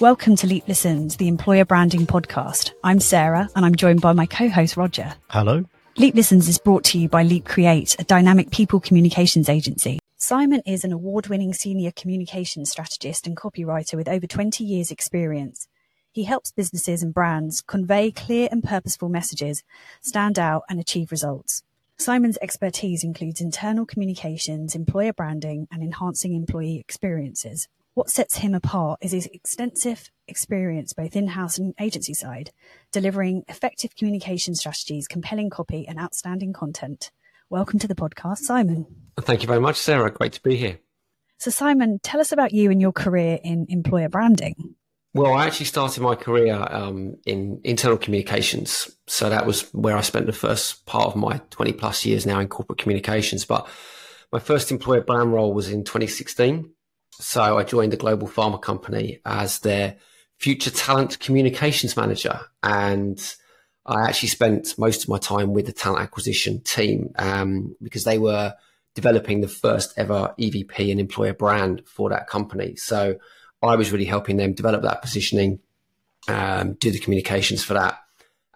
Welcome to Leap Listens, the employer branding podcast. I'm Sara and I'm joined by my co-host Roger. Hello. Leap Listens is brought to you by Leap Create, a dynamic people communications agency. Simon is an award-winning senior communications strategist and copywriter with over 20 years experience. He helps businesses and brands convey clear and purposeful messages, stand out and achieve results. Simon's expertise includes internal communications, employer branding, and enhancing employee experiences. What sets him apart is his extensive experience, both in-house and agency side, delivering effective communication strategies, compelling copy, and outstanding content. Welcome to the podcast, Simon. Thank you very much, Sara. Great to be here. So, Simon, tell us about you and your career in employer branding. Well, I actually started my career um, in internal communications. So that was where I spent the first part of my 20 plus years now in corporate communications. But my first employer brand role was in 2016. So I joined a global pharma company as their future talent communications manager. And I actually spent most of my time with the talent acquisition team um, because they were developing the first ever EVP and employer brand for that company. So I was really helping them develop that positioning, um, do the communications for that.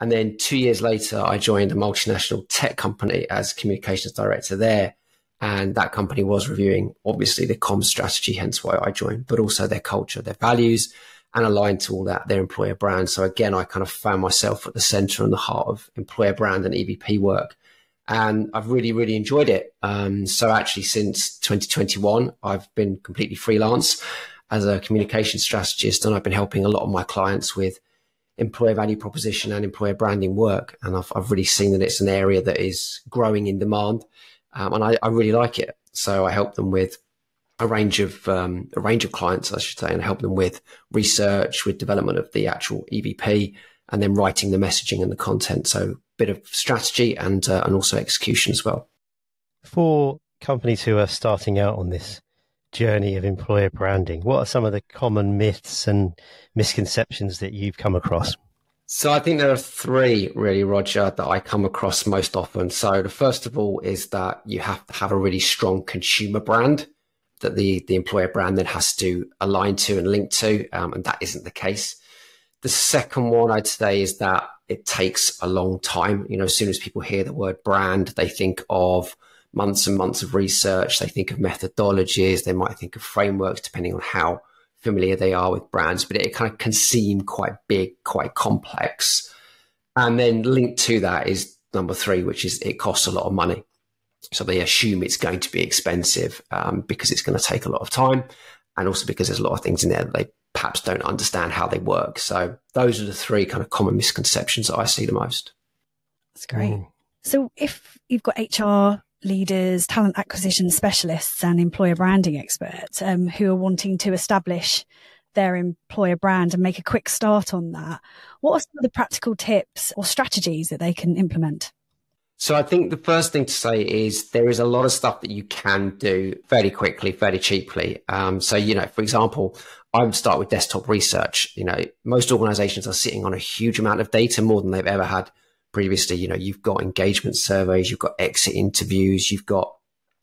And then two years later, I joined a multinational tech company as communications director there. And that company was reviewing, obviously, the comms strategy, hence why I joined, but also their culture, their values, and aligned to all that, their employer brand. So again, I kind of found myself at the center and the heart of employer brand and EVP work. And I've really, really enjoyed it. Um, so actually, since 2021, I've been completely freelance as a communication strategist, and I've been helping a lot of my clients with employer value proposition and employer branding work. And I've, I've really seen that it's an area that is growing in demand, um, and I, I, really like it. So I help them with a range of um, a range of clients, I should say, and help them with research, with development of the actual EVP, and then writing the messaging and the content. So a bit of strategy and uh, and also execution as well. For companies who are starting out on this journey of employer branding? What are some of the common myths and misconceptions that you've come across? So I think there are three really, Roger, that I come across most often. So the first of all is that you have to have a really strong consumer brand that the, the employer brand then has to align to and link to. Um, and that isn't the case. The second one I'd say is that it takes a long time. You know, as soon as people hear the word brand, they think of months and months of research. They think of methodologies. They might think of frameworks, depending on how familiar they are with brands, but it kind of can seem quite big, quite complex. And then linked to that is number three, which is it costs a lot of money. So they assume it's going to be expensive um, because it's going to take a lot of time. And also because there's a lot of things in there that they perhaps don't understand how they work. So those are the three kind of common misconceptions that I see the most. That's great. Mm. So if you've got HR leaders, talent acquisition specialists, and employer branding experts um, who are wanting to establish their employer brand and make a quick start on that. What are some of the practical tips or strategies that they can implement? So I think the first thing to say is there is a lot of stuff that you can do fairly quickly, fairly cheaply. Um, so, you know, for example, I would start with desktop research. You know, most organizations are sitting on a huge amount of data, more than they've ever had previously, you know, you've got engagement surveys, you've got exit interviews, you've got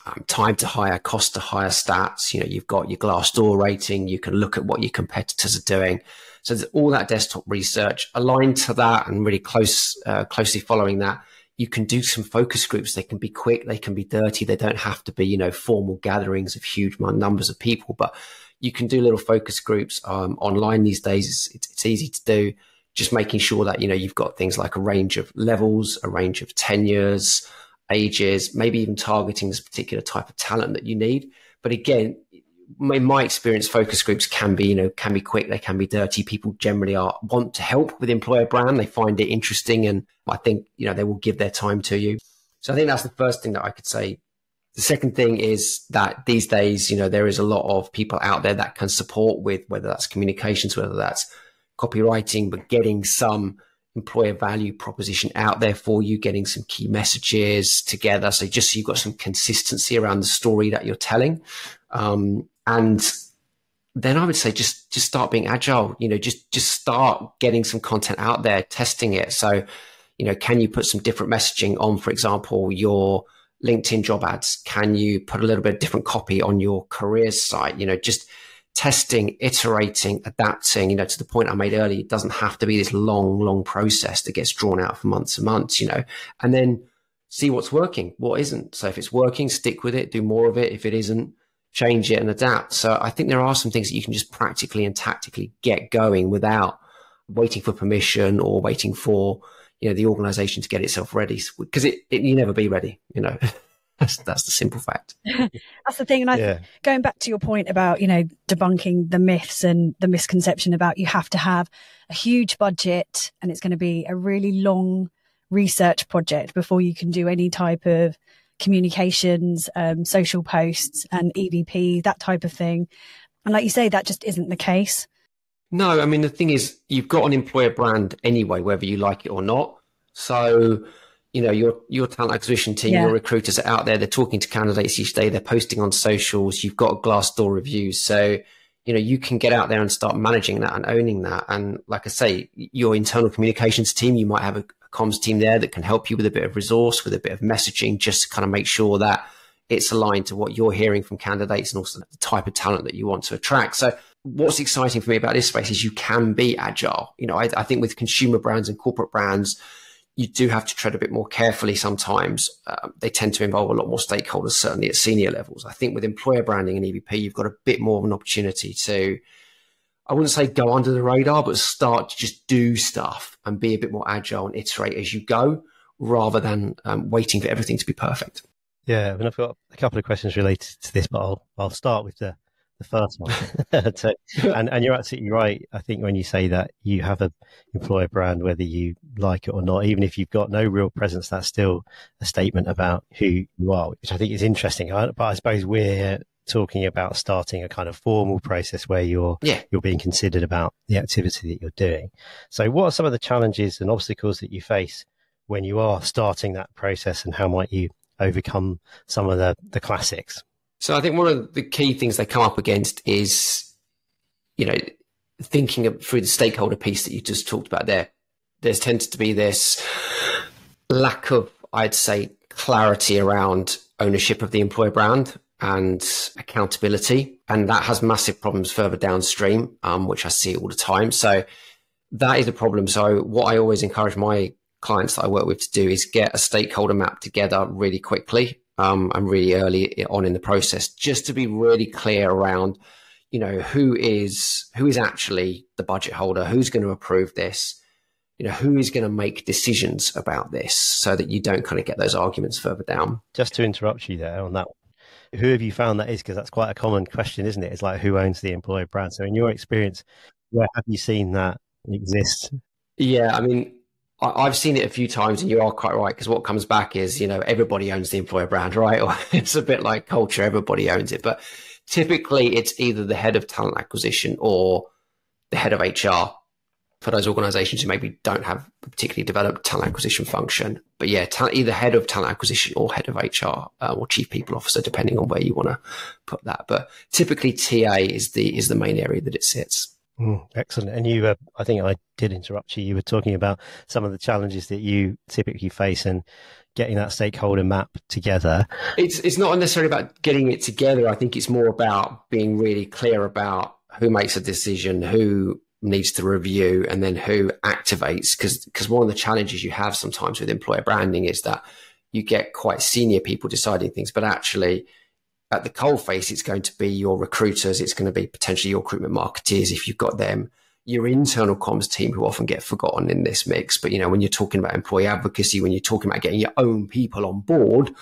um, time to hire, cost to hire stats. You know, you've got your Glassdoor rating. You can look at what your competitors are doing. So all that desktop research aligned to that and really close, uh, closely following that. You can do some focus groups. They can be quick. They can be dirty. They don't have to be, you know, formal gatherings of huge numbers of people, but you can do little focus groups um, online these days. It's, it's easy to do just making sure that, you know, you've got things like a range of levels, a range of tenures, ages, maybe even targeting this particular type of talent that you need. But again, in my experience, focus groups can be, you know, can be quick, they can be dirty. People generally are want to help with employer brand. They find it interesting and I think, you know, they will give their time to you. So I think that's the first thing that I could say. The second thing is that these days, you know, there is a lot of people out there that can support with whether that's communications, whether that's copywriting, but getting some employer value proposition out there for you, getting some key messages together. So just so you've got some consistency around the story that you're telling. Um, and then I would say just just start being agile. You know, just just start getting some content out there, testing it. So, you know, can you put some different messaging on, for example, your LinkedIn job ads? Can you put a little bit of different copy on your careers site? You know, just testing, iterating, adapting, you know, to the point I made earlier, it doesn't have to be this long, long process that gets drawn out for months and months, you know, and then see what's working, what isn't. So if it's working, stick with it, do more of it. If it isn't, change it and adapt. So I think there are some things that you can just practically and tactically get going without waiting for permission or waiting for, you know, the organization to get itself ready because it, it you never be ready, you know. That's, that's the simple fact. that's the thing. And I, yeah. going back to your point about, you know, debunking the myths and the misconception about you have to have a huge budget and it's going to be a really long research project before you can do any type of communications, um, social posts and EVP, that type of thing. And like you say, that just isn't the case. No, I mean, the thing is, you've got an employer brand anyway, whether you like it or not. So you know your your talent acquisition team yeah. your recruiters are out there they're talking to candidates each day they're posting on socials you've got glassdoor reviews. So you know you can get out there and start managing that and owning that. And like i say your internal communications team you might have a, a comms team there that can help you with a bit of resource with a bit of messaging just to kind of make sure that it's aligned to what you're hearing from candidates and also the type of talent that you want to attract. So what's exciting for me about this space is you can be agile. You know I, I think with consumer brands and corporate brands you do have to tread a bit more carefully sometimes. Um, they tend to involve a lot more stakeholders, certainly at senior levels. I think with employer branding and EVP, you've got a bit more of an opportunity to, I wouldn't say go under the radar, but start to just do stuff and be a bit more agile and iterate as you go rather than um, waiting for everything to be perfect. Yeah, I mean, I've got a couple of questions related to this, but I'll, I'll start with the the first one. so, and, and you're absolutely right. I think when you say that you have a employer brand, whether you like it or not, even if you've got no real presence, that's still a statement about who you are, which I think is interesting. But I suppose we're talking about starting a kind of formal process where you're yeah. you're being considered about the activity that you're doing. So, what are some of the challenges and obstacles that you face when you are starting that process, and how might you overcome some of the the classics? So I think one of the key things they come up against is, you know, thinking through the stakeholder piece that you just talked about there. There's tends to be this lack of, I'd say, clarity around ownership of the employer brand and accountability. And that has massive problems further downstream, um, which I see all the time. So that is a problem. So what I always encourage my clients that I work with to do is get a stakeholder map together really quickly um, and really early on in the process, just to be really clear around, you know, who is who is actually the budget holder, who's going to approve this, you know, who is going to make decisions about this, so that you don't kind of get those arguments further down. Just to interrupt you there on that, who have you found that is? Because that's quite a common question, isn't it? It's like who owns the employer brand. So, in your experience, where have you seen that exist? Yeah, I mean, I've seen it a few times, and you are quite right because what comes back is you know everybody owns the employer brand, right? Or it's a bit like culture; everybody owns it. But typically, it's either the head of talent acquisition or the head of HR for those organisations who maybe don't have a particularly developed talent acquisition function. But yeah, either head of talent acquisition or head of HR uh, or chief people officer, depending on where you want to put that. But typically, TA is the is the main area that it sits. Mm, excellent. And you, uh, I think I did interrupt you. You were talking about some of the challenges that you typically face and getting that stakeholder map together. It's it's not necessarily about getting it together. I think it's more about being really clear about who makes a decision, who needs to review, and then who activates. Because because one of the challenges you have sometimes with employer branding is that you get quite senior people deciding things, but actually at the coalface, it's going to be your recruiters, it's going to be potentially your recruitment marketeers if you've got them, your internal comms team who often get forgotten in this mix. But you know, when you're talking about employee advocacy, when you're talking about getting your own people on board,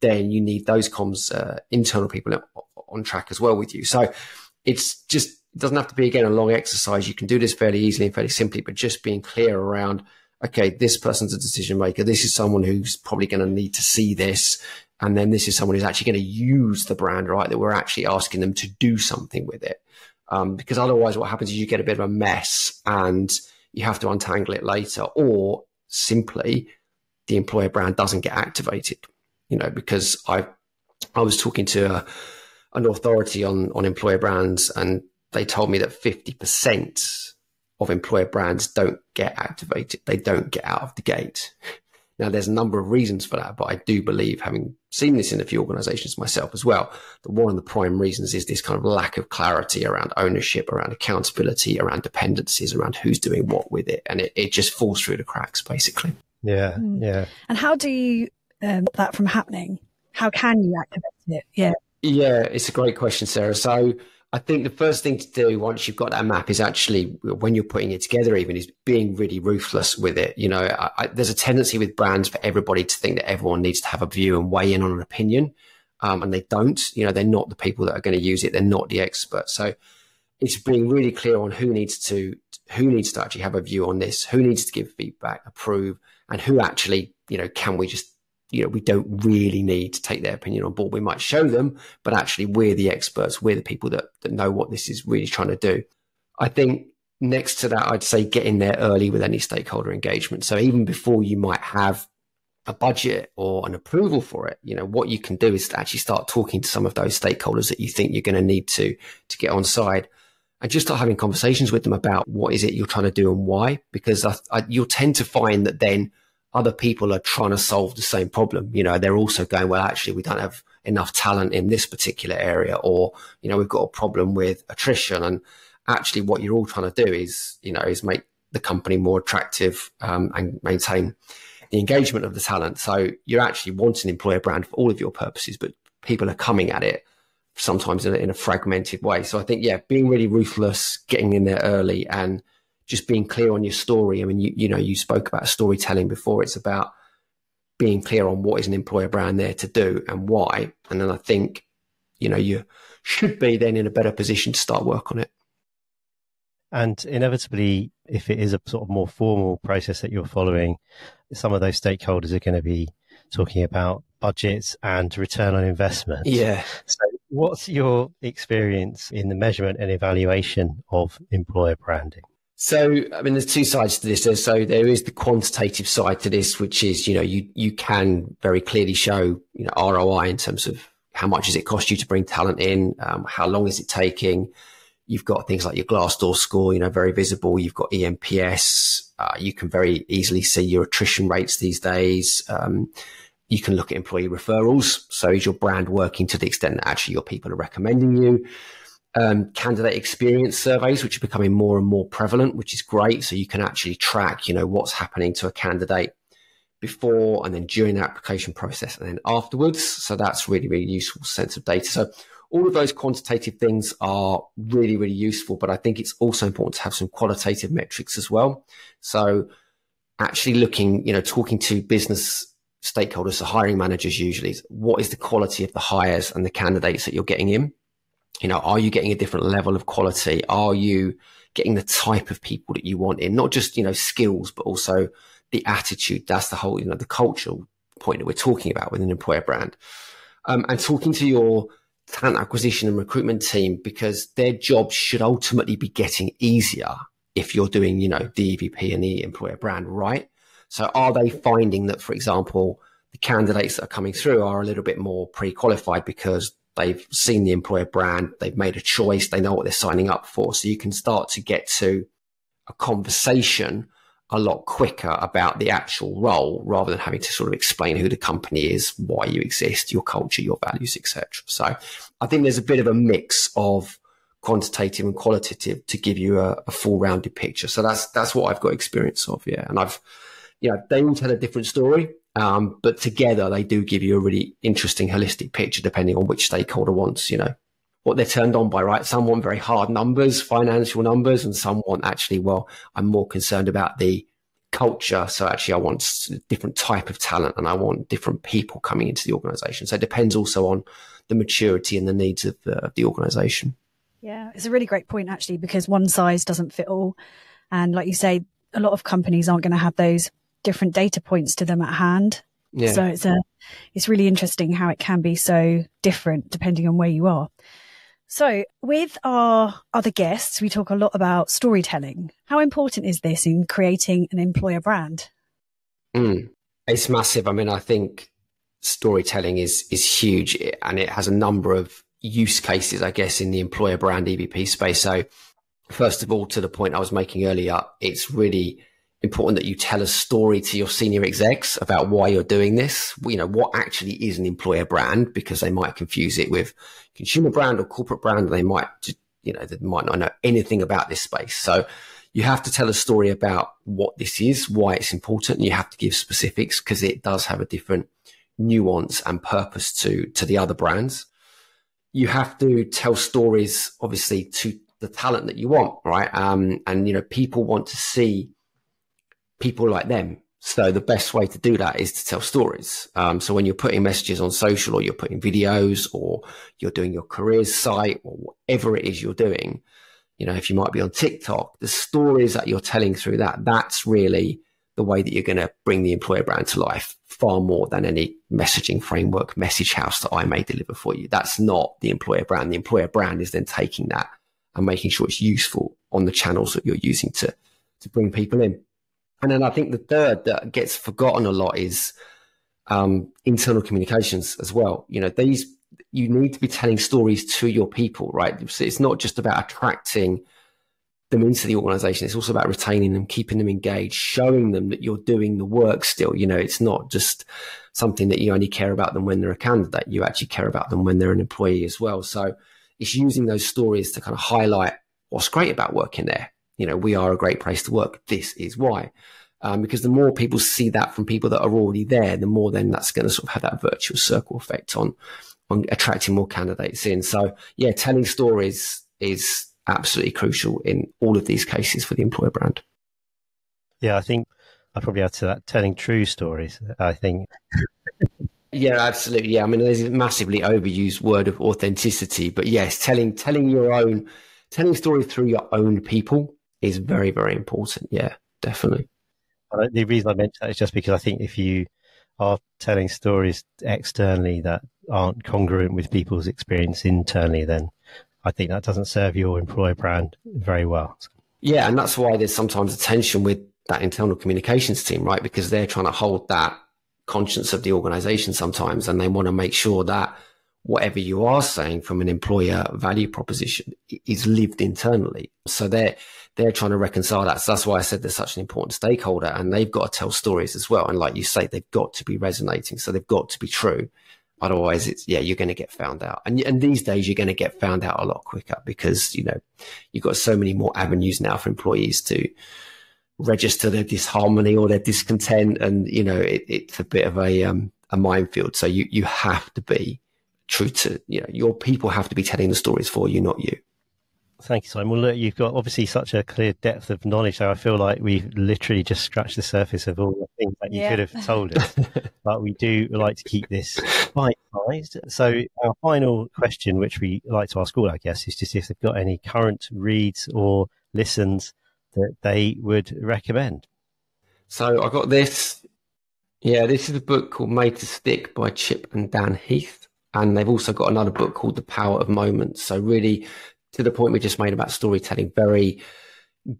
then you need those comms uh, internal people on track as well with you. So it's just it doesn't have to be again a long exercise. You can do this fairly easily and fairly simply, but just being clear around okay, this person's a decision maker. This is someone who's probably going to need to see this. And then this is someone who's actually going to use the brand, right? That we're actually asking them to do something with it. Um, because otherwise what happens is you get a bit of a mess and you have to untangle it later or simply the employer brand doesn't get activated, you know, because I, I was talking to a, an authority on, on employer brands and they told me that 50% of employer brands don't get activated. They don't get out of the gate. Now, there's a number of reasons for that, but I do believe, having seen this in a few organizations myself as well, that one of the prime reasons is this kind of lack of clarity around ownership, around accountability, around dependencies, around who's doing what with it. And it, it just falls through the cracks, basically. Yeah. Mm. Yeah. And how do you, um, that from happening? How can you activate it? Yeah. Yeah, it's a great question, Sara. So, I think the first thing to do once you've got that map is actually when you're putting it together, even is being really ruthless with it. You know, I, I, there's a tendency with brands for everybody to think that everyone needs to have a view and weigh in on an opinion. Um, and they don't, you know, they're not the people that are going to use it. They're not the experts. So it's being really clear on who needs to, who needs to actually have a view on this, who needs to give feedback, approve, and who actually, you know, can we just you know, we don't really need to take their opinion on board. We might show them, but actually we're the experts. We're the people that, that know what this is really trying to do. I think next to that, I'd say get in there early with any stakeholder engagement. So even before you might have a budget or an approval for it, you know, what you can do is to actually start talking to some of those stakeholders that you think you're going to need to, to get on side and just start having conversations with them about what is it you're trying to do and why, because I, I, you'll tend to find that then other people are trying to solve the same problem. You know, they're also going, well, actually, we don't have enough talent in this particular area, or, you know, we've got a problem with attrition. And actually, what you're all trying to do is, you know, is make the company more attractive um, and maintain the engagement of the talent. So you're actually wanting an employer brand for all of your purposes, but people are coming at it sometimes in a, in a fragmented way. So I think, yeah, being really ruthless, getting in there early and just being clear on your story. I mean, you, you know, you spoke about storytelling before. It's about being clear on what is an employer brand there to do and why. And then I think, you know, you should be then in a better position to start work on it. And inevitably, if it is a sort of more formal process that you're following, some of those stakeholders are going to be talking about budgets and return on investment. Yeah. So, what's your experience in the measurement and evaluation of employer branding? So, I mean, there's two sides to this. So there is the quantitative side to this, which is, you know, you, you can very clearly show, you know, ROI in terms of how much does it cost you to bring talent in? Um, how long is it taking? You've got things like your Glassdoor score, you know, very visible. You've got eNPS. Uh, you can very easily see your attrition rates these days. Um, you can look at employee referrals. So is your brand working to the extent that actually your people are recommending you? Um, candidate experience surveys, which are becoming more and more prevalent, which is great. So you can actually track, you know, what's happening to a candidate before and then during the application process and then afterwards. So that's really, really useful sense of data. So all of those quantitative things are really, really useful, but I think it's also important to have some qualitative metrics as well. So actually looking, you know, talking to business stakeholders, the hiring managers usually, what is the quality of the hires and the candidates that you're getting in? You know, are you getting a different level of quality? Are you getting the type of people that you want in? Not just, you know, skills, but also the attitude. That's the whole, you know, the cultural point that we're talking about with an employer brand. Um, and talking to your talent acquisition and recruitment team because their jobs should ultimately be getting easier if you're doing, you know, the EVP and the employer brand right. So are they finding that, for example, the candidates that are coming through are a little bit more pre-qualified because They've seen the employer brand. They've made a choice. They know what they're signing up for. So you can start to get to a conversation a lot quicker about the actual role rather than having to sort of explain who the company is, why you exist, your culture, your values, etc. So I think there's a bit of a mix of quantitative and qualitative to give you a, a full rounded picture. So that's that's what I've got experience of, yeah. And I've you know, they all tell a different story. Um, but together they do give you a really interesting holistic picture depending on which stakeholder wants, you know, what they're turned on by, right? Some want very hard numbers, financial numbers, and some want actually, well, I'm more concerned about the culture. So actually I want different type of talent and I want different people coming into the organization. So it depends also on the maturity and the needs of the, the organization. Yeah, it's a really great point actually, because one size doesn't fit all. And like you say, a lot of companies aren't going to have those different data points to them at hand. Yeah. So it's a, it's really interesting how it can be so different depending on where you are. So with our other guests, we talk a lot about storytelling. How important is this in creating an employer brand? Mm, it's massive. I mean, I think storytelling is, is huge and it has a number of use cases, I guess, in the employer brand EVP space. So first of all, to the point I was making earlier, it's really important that you tell a story to your senior execs about why you're doing this. You know, what actually is an employer brand because they might confuse it with consumer brand or corporate brand. They might, you know, they might not know anything about this space. So you have to tell a story about what this is, why it's important. And you have to give specifics because it does have a different nuance and purpose to, to the other brands. You have to tell stories, obviously, to the talent that you want, right? Um, and, you know, people want to see people like them. So the best way to do that is to tell stories. Um, so when you're putting messages on social or you're putting videos or you're doing your careers site or whatever it is you're doing, you know, if you might be on TikTok, the stories that you're telling through that, that's really the way that you're going to bring the employer brand to life far more than any messaging framework, message house that I may deliver for you. That's not the employer brand. The employer brand is then taking that and making sure it's useful on the channels that you're using to, to bring people in. And then I think the third that gets forgotten a lot is um, internal communications as well. You know, these you need to be telling stories to your people, right? So it's not just about attracting them into the organization. It's also about retaining them, keeping them engaged, showing them that you're doing the work still. You know, it's not just something that you only care about them when they're a candidate. You actually care about them when they're an employee as well. So it's using those stories to kind of highlight what's great about working there you know, we are a great place to work. This is why. Um, because the more people see that from people that are already there, the more then that's going to sort of have that virtual circle effect on, on attracting more candidates in. So yeah, telling stories is absolutely crucial in all of these cases for the employer brand. Yeah, I think I probably add to that telling true stories. I think. yeah, absolutely. Yeah, I mean, there's a massively overused word of authenticity, but yes, telling telling your own telling stories through your own people is very, very important. Yeah, definitely. Uh, the reason I mention that is just because I think if you are telling stories externally that aren't congruent with people's experience internally, then I think that doesn't serve your employer brand very well. Yeah, and that's why there's sometimes a tension with that internal communications team, right? Because they're trying to hold that conscience of the organization sometimes, and they want to make sure that whatever you are saying from an employer value proposition is lived internally. So they're they're trying to reconcile that. So that's why I said they're such an important stakeholder and they've got to tell stories as well. And like you say, they've got to be resonating. So they've got to be true. Otherwise it's, yeah, you're going to get found out. And, and these days you're going to get found out a lot quicker because, you know, you've got so many more avenues now for employees to register their disharmony or their discontent. And, you know, it, it's a bit of a, um, a minefield. So you, you have to be true to, you know, your people have to be telling the stories for you, not you. Thank you, Simon. Well, look, you've got obviously such a clear depth of knowledge. So I feel like we've literally just scratched the surface of all the things that you yeah. could have told us. but we do like to keep this bite-sized. So our final question, which we like to ask all our guests, is just if they've got any current reads or listens that they would recommend. So I got this. Yeah, this is a book called Made to Stick by Chip and Dan Heath. And they've also got another book called The Power of Moments. So really to the point we just made about storytelling, very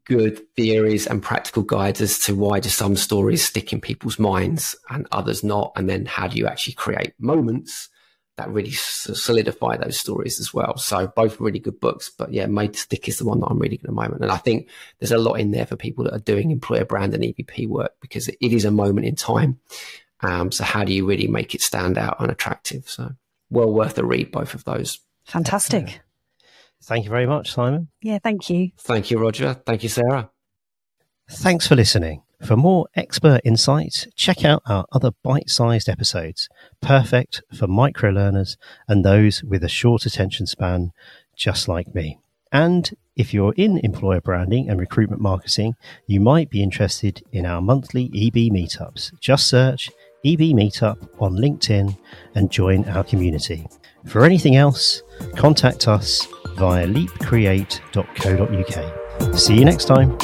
good theories and practical guides as to why do some stories stick in people's minds and others not, and then how do you actually create moments that really solidify those stories as well. So both really good books, but yeah, Made to Stick is the one that I'm reading at the moment, and I think there's a lot in there for people that are doing employer brand and EVP work because it is a moment in time. Um, so how do you really make it stand out and attractive? So well worth a read, both of those. Fantastic. Thank you very much, Simon. Yeah, thank you. Thank you, Roger. Thank you, Sara. Thanks for listening. For more expert insights, check out our other bite sized episodes, perfect for micro learners and those with a short attention span, just like me. And if you're in employer branding and recruitment marketing, you might be interested in our monthly EB meetups. Just search EB Meetup on LinkedIn and join our community. For anything else, contact us via leapcreate.co.uk. See you next time.